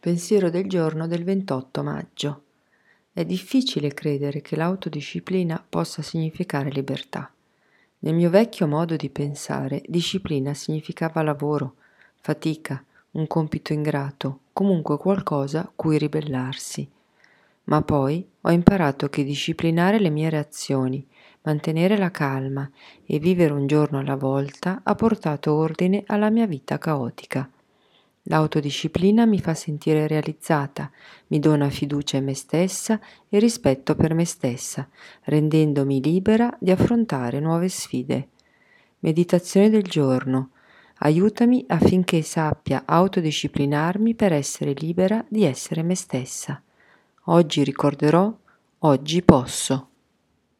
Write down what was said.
Pensiero del giorno del 28 maggio. È difficile credere che l'autodisciplina possa significare libertà. Nel mio vecchio modo di pensare, disciplina significava lavoro, fatica, un compito ingrato, comunque qualcosa cui ribellarsi. Ma poi ho imparato che disciplinare le mie reazioni, mantenere la calma e vivere un giorno alla volta ha portato ordine alla mia vita caotica. L'autodisciplina mi fa sentire realizzata, mi dona fiducia in me stessa e rispetto per me stessa, rendendomi libera di affrontare nuove sfide. Meditazione del giorno. Aiutami affinché sappia autodisciplinarmi per essere libera di essere me stessa. Oggi ricorderò, oggi posso.